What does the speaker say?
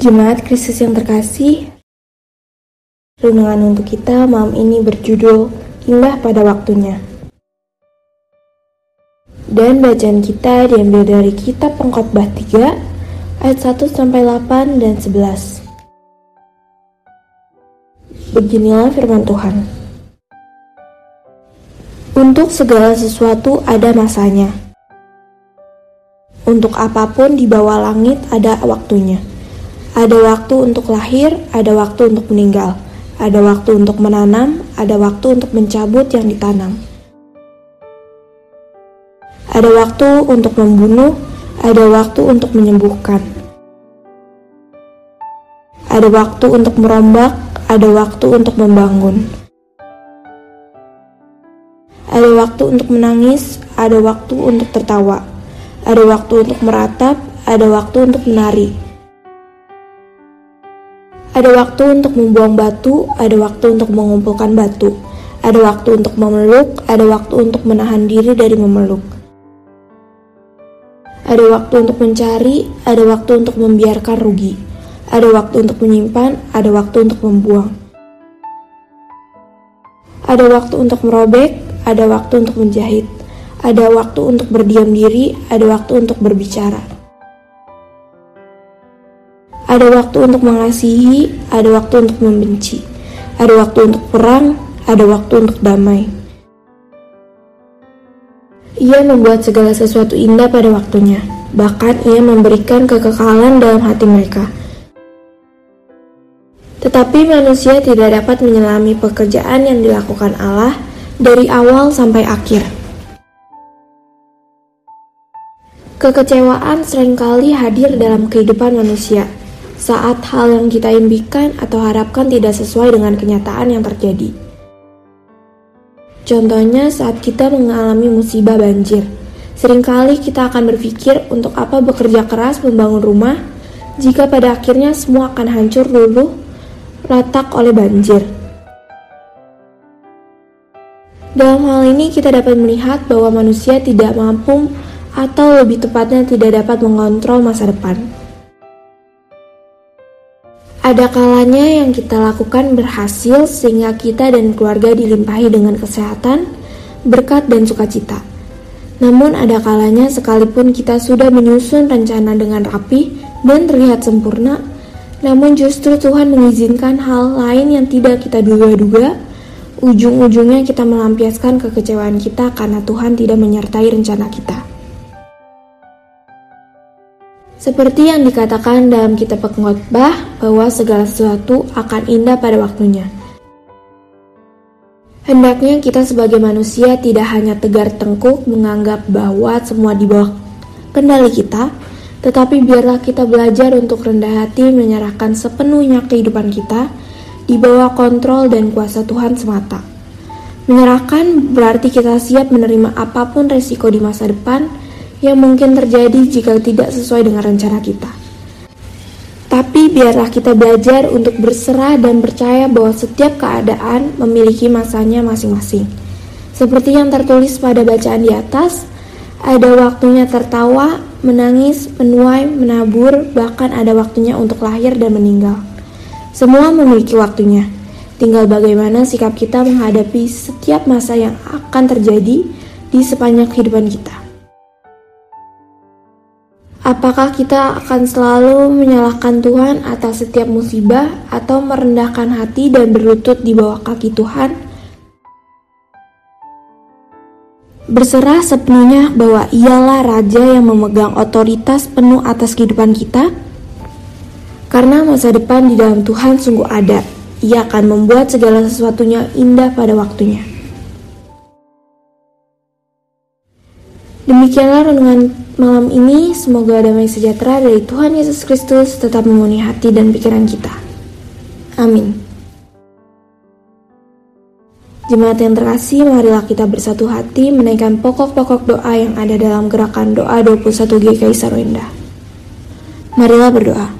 Jemaat Kristus yang terkasih, renungan untuk kita malam ini berjudul Indah pada Waktunya. Dan bacaan kita diambil dari kitab Pengkhotbah 3 ayat 1 sampai 8 dan 11. Beginilah firman Tuhan. Untuk segala sesuatu ada masanya. Untuk apa pun di bawah langit ada waktunya ada waktu untuk lahir, ada waktu untuk meninggal, ada waktu untuk menanam, ada waktu untuk mencabut yang ditanam. Ada waktu untuk membunuh, ada waktu untuk menyembuhkan. Ada waktu untuk merombak, ada waktu untuk membangun. Ada waktu untuk menangis, ada waktu untuk tertawa. Ada waktu untuk meratap, ada waktu untuk menari ada waktu untuk membuang batu, ada waktu untuk mengumpulkan batu, ada waktu untuk memeluk, ada waktu untuk menahan diri dari memeluk. Ada waktu untuk mencari, ada waktu untuk membiarkan rugi, ada waktu untuk menyimpan, ada waktu untuk membuang. Ada waktu untuk merobek, ada waktu untuk menjahit, ada waktu untuk berdiam diri, ada waktu untuk berbicara. Ada waktu untuk mengasihi, ada waktu untuk membenci, ada waktu untuk perang, ada waktu untuk damai. Ia membuat segala sesuatu indah pada waktunya, bahkan ia memberikan kekekalan dalam hati mereka. Tetapi manusia tidak dapat menyelami pekerjaan yang dilakukan Allah dari awal sampai akhir. Kekecewaan sering kali hadir dalam kehidupan manusia saat hal yang kita impikan atau harapkan tidak sesuai dengan kenyataan yang terjadi. Contohnya saat kita mengalami musibah banjir. Seringkali kita akan berpikir untuk apa bekerja keras membangun rumah jika pada akhirnya semua akan hancur luluh ratak oleh banjir. Dalam hal ini kita dapat melihat bahwa manusia tidak mampu atau lebih tepatnya tidak dapat mengontrol masa depan. Ada kalanya yang kita lakukan berhasil sehingga kita dan keluarga dilimpahi dengan kesehatan, berkat dan sukacita. Namun ada kalanya sekalipun kita sudah menyusun rencana dengan rapi dan terlihat sempurna, namun justru Tuhan mengizinkan hal lain yang tidak kita duga-duga, ujung-ujungnya kita melampiaskan kekecewaan kita karena Tuhan tidak menyertai rencana kita. Seperti yang dikatakan dalam kitab pengkhotbah bahwa segala sesuatu akan indah pada waktunya. Hendaknya kita sebagai manusia tidak hanya tegar tengkuk menganggap bahwa semua di bawah kendali kita, tetapi biarlah kita belajar untuk rendah hati menyerahkan sepenuhnya kehidupan kita di bawah kontrol dan kuasa Tuhan semata. Menyerahkan berarti kita siap menerima apa pun resiko di masa depan yang mungkin terjadi jika tidak sesuai dengan rencana kita. Tapi biarlah kita belajar untuk berserah dan percaya bahwa setiap keadaan memiliki masanya masing-masing. Seperti yang tertulis pada bacaan di atas, ada waktunya tertawa, menangis, menuai, menabur, bahkan ada waktunya untuk lahir dan meninggal. Semua memiliki waktunya. Tinggal bagaimana sikap kita menghadapi setiap masa yang akan terjadi di sepanjang kehidupan kita. Apakah kita akan selalu menyalahkan Tuhan atas setiap musibah atau merendahkan hati dan berlutut di bawah kaki Tuhan? Berserah sepenuhnya bahwa ialah Raja yang memegang otoritas penuh atas kehidupan kita? Karena masa depan di dalam Tuhan sungguh ada. Ia akan membuat segala sesuatunya indah pada waktunya. Demikianlah renungan malam ini. Semoga damai sejahtera dari Tuhan Yesus Kristus tetap memenuhi hati dan pikiran kita. Amin. Jemaat yang terkasih, marilah kita bersatu hati menaikkan pokok-pokok doa yang ada dalam gerakan doa 21 GKI Sarwenda. Marilah berdoa.